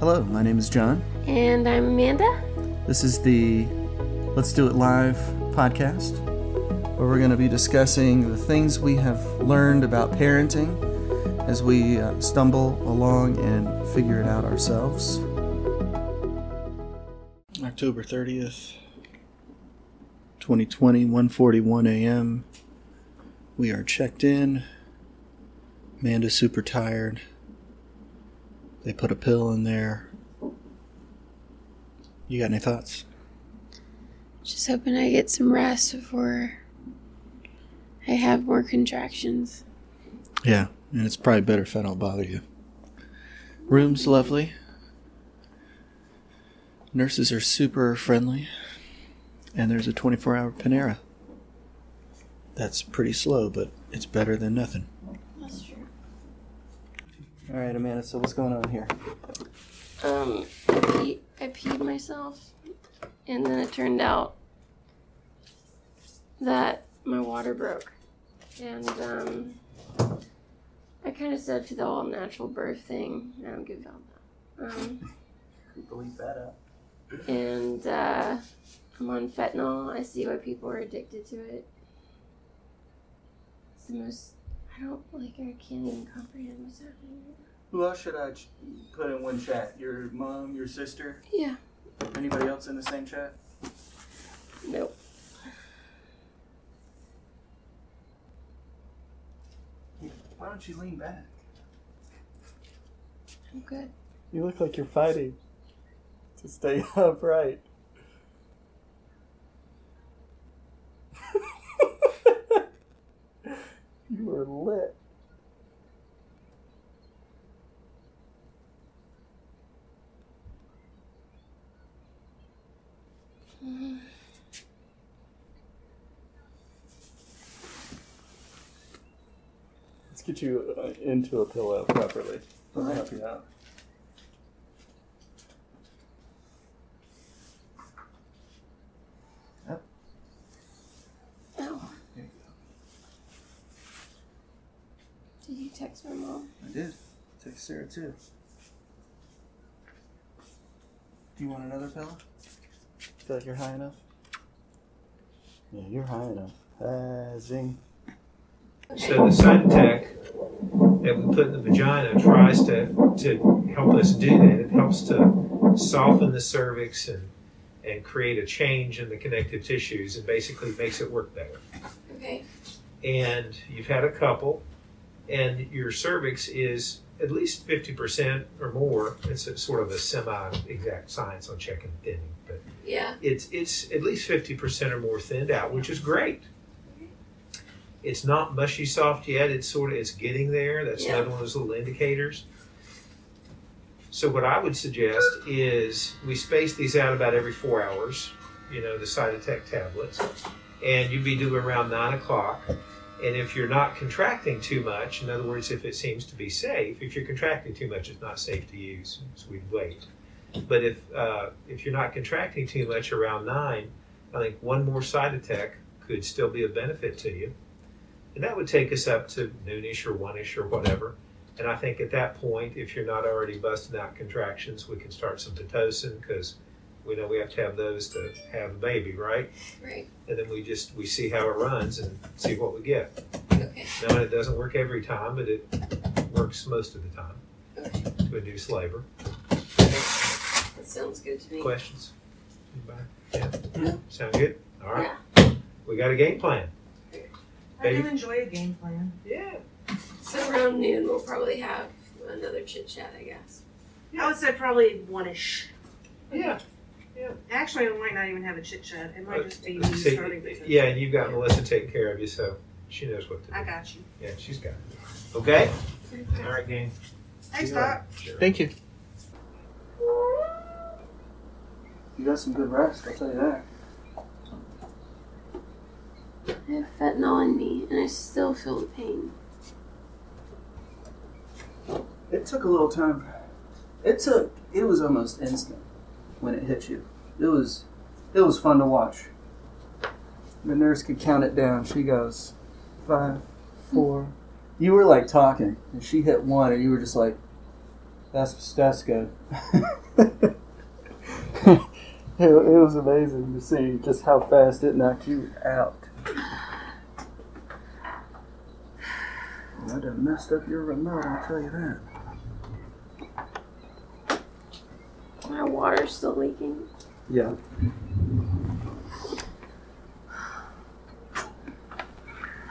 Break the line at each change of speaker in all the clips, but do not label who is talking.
Hello, my name is John.
And I'm Amanda.
This is the Let's Do It Live podcast, where we're going to be discussing the things we have learned about parenting as we uh, stumble along and figure it out ourselves. October 30th, 2020, 1:41 a.m. We are checked in. Amanda's super tired. They put a pill in there. You got any thoughts?
Just hoping I get some rest before I have more contractions.
Yeah, and it's probably better if I don't bother you. Room's lovely. Nurses are super friendly. And there's a 24 hour Panera. That's pretty slow, but it's better than nothing. All right, Amanda, so what's going on here?
Um, I, pee- I peed myself, and then it turned out that my water broke. And, um, I kind of said to the all natural birth thing. I don't give about that. Um,
Delete that up.
and uh, I'm on fentanyl. I see why people are addicted to it. It's the most. I don't like. I can't even comprehend what's happening. right
Who else should I ch- put in one chat? Your mom, your sister?
now. Yeah.
Anybody else in the same chat?
Nope.
Why don't you lean back?
I'm good.
You look like you're fighting to stay upright. you are lit. Let's get you uh, into a pillow properly. Let me help you out.
Oh.
There you
Did you text my mom?
I did. Text Sarah too. Do you want another pillow? Feel like you're high enough? Yeah, you're high enough. Uh, zing.
So the Cytotec that we put in the vagina tries to, to help us do that. It helps to soften the cervix and, and create a change in the connective tissues and basically makes it work better.
Okay.
And you've had a couple, and your cervix is at least 50% or more. It's a, sort of a semi exact science on checking thinning, but
Yeah.
it's it's at least 50% or more thinned out, which is great. It's not mushy soft yet. It's sort of it's getting there. That's
Yeah.
another one of those little indicators. So what I would suggest is we space these out about every four hours. You know the Cytotec tablets, and you'd be due around nine o'clock. And if you're not contracting too much, in other words, if it seems to be safe, if you're contracting too much, it's not safe to use. So we'd wait. But if uh, if you're not contracting too much around nine, I think one more Cytotec could still be a benefit to you, and that would take us up to noonish or one-ish or whatever. And I think at that point, if you're not already busting out contractions, we can start some pitocin because we know we have to have those to have a baby, right?
Right.
And then we just we see how it runs and see what we get.
Okay.
Now it doesn't work every time, but it works most of the time
Okay.
to induce labor.
That sounds good to me.
Questions? Anybody? Yeah. Sound good? All right.
Yeah.
We got a game plan.
I do enjoy a game plan.
Yeah.
So around noon, we'll probably have another chit chat, I guess.
I would say probably one ish.
Yeah.
Actually, I might not even have a chit chat. It might just be me
See,
starting with
yeah, and you've got Melissa taking care of you, so she knows what to do.
I got you.
Yeah, she's got it. Okay? All right, gang.
Thanks,
See you later.
Doc.
Sure.
Thank you. You got some good rest, I'll tell you that.
I have fentanyl in me, and I still feel the pain.
It took a little time. It took. It was almost instant when it hit you. It was. It was fun to watch. The nurse could count it down. She goes, five, four. You were like talking, and she hit one, and you were just like, That's that's good. it, it was amazing to see just how fast it knocked you out. I done messed up your remote, I'll tell you that.
My water's still leaking.
Yeah.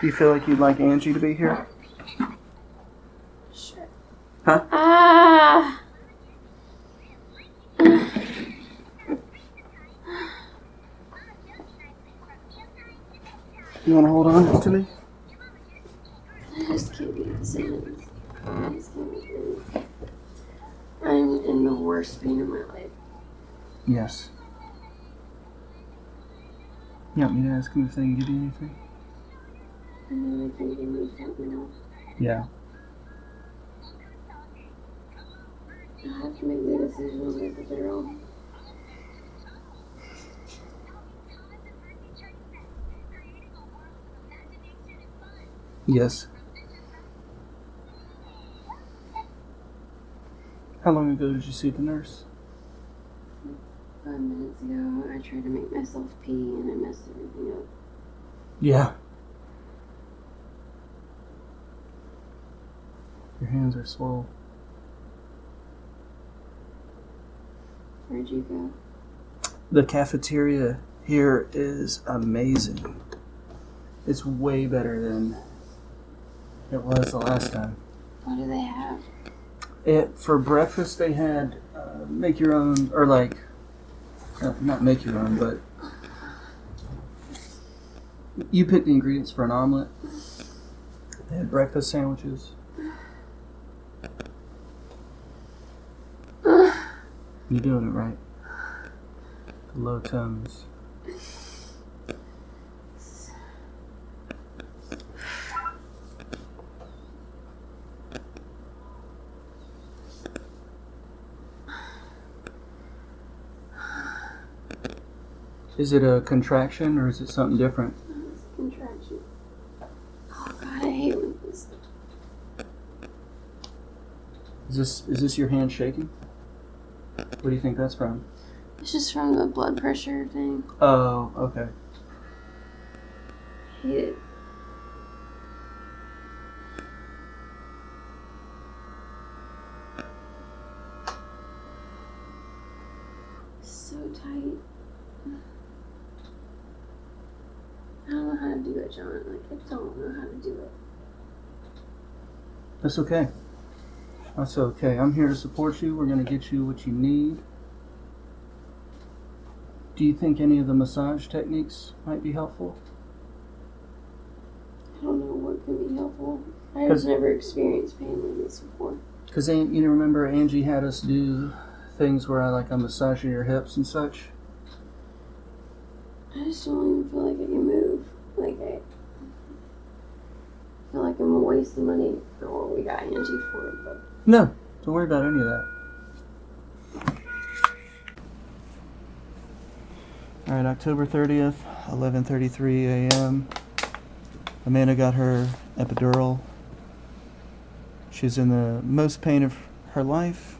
Do you feel like you'd like Angie to be here?
Sure.
Huh?
Ah.
You want to hold on to me?
I just can't make decisions. I just can't make any. I'm in worst pain my life.
Yes. You want me to ask them if they can give you anything?
I know they can give me something else.
Yeah.
I have to make the decisions with their own.
Yes. How long ago did you see the nurse?
Five minutes ago, I tried to make myself pee and I messed everything up.
Yeah. Your hands are swollen.
Where'd you go?
The cafeteria here is amazing. It's way better than it was the last time.
What do they have?
It for breakfast they had uh, make your own or like uh, not make your own, but you pick the ingredients for an omelet. They had breakfast sandwiches. You're doing it right. The low tones. Is it a contraction or is it something different?
It's a contraction. Oh god, I hate when this.
Is this is this your hand shaking? What do you think that's from?
It's just from the blood pressure thing.
Oh, okay.
I hate it. So tight. I don't know how like, I don't know how to do it.
That's okay. That's okay. I'm here to support you. We're gonna get you what you need. Do you think any of the massage techniques might be helpful?
I don't know what can be helpful. I've never experienced pain like this before.
Cause An- you remember Angie had us do things where I like I'm massaging your hips and such.
I just don't even feel like I can move. Like I feel like I'm wasting money for what we got Angie for, but
No, don't worry about any of that. All right, October 30th, 11:33 a.m. Amanda got her epidural. She's in the most pain of her life,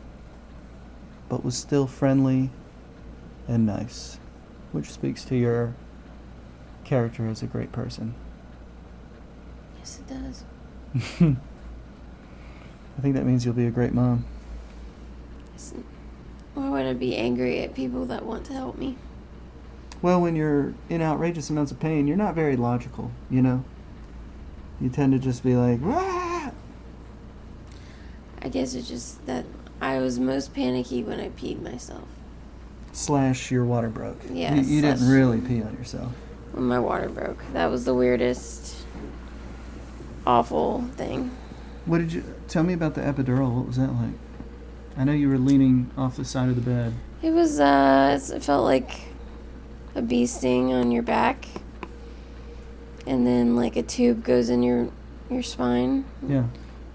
but was still friendly and nice, which speaks to your character as a great person.
yes, it does.
I think that means you'll be a great mom.
Why would I be angry at people that want to help me?
Well, when you're in outrageous amounts of pain, you're not very logical, you know? You tend to just be like, "Wah!"
I guess it's just that I was most panicky when I peed myself.
slash your water broke.
Yeah,
You, you didn't really pee on yourself.
When my water broke. That was the weirdest, awful thing.
What did you tell me about the epidural? What was that like? I know you were leaning off the side of the bed.
It was, uh, it felt like a bee sting on your back. And then, like, a tube goes in your, your spine.
Yeah,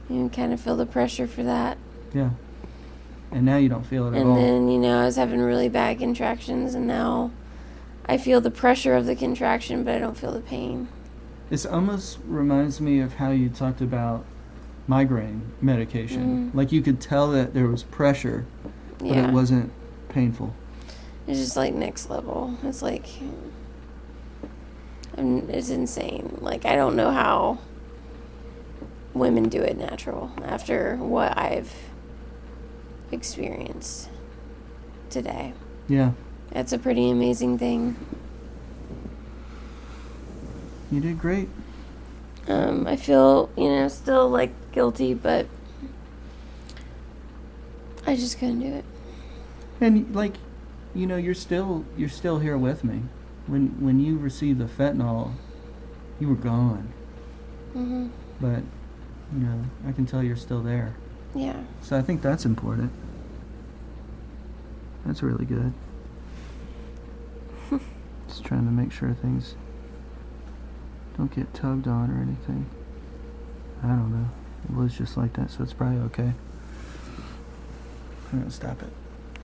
You kind of feel the pressure for that.
yeah. And now you don't feel it at all.
And then, you know, I was having really bad contractions, and now I feel the pressure of the contraction, but I don't feel the pain.
This almost reminds me of how you talked about migraine medication. Mm. Like you could tell that there was pressure, but
yeah.
it wasn't painful.
It's just like next level. It's like I'm, it's insane. Like I don't know how women do it natural after what I've experienced today.
Yeah,
That's a pretty amazing thing.
you did great.
Um, I feel, you know, still like guilty, but I just couldn't do it.
And like, you know, you're still you're still here with me. When when you received the fentanyl, you were gone.
hmm
But you know, I can tell you're still there.
Yeah.
So I think that's important. That's really good. Just trying to make sure things don't get tugged on or anything. I don't know. It was just like that, so it's probably okay. I'm gonna stop it.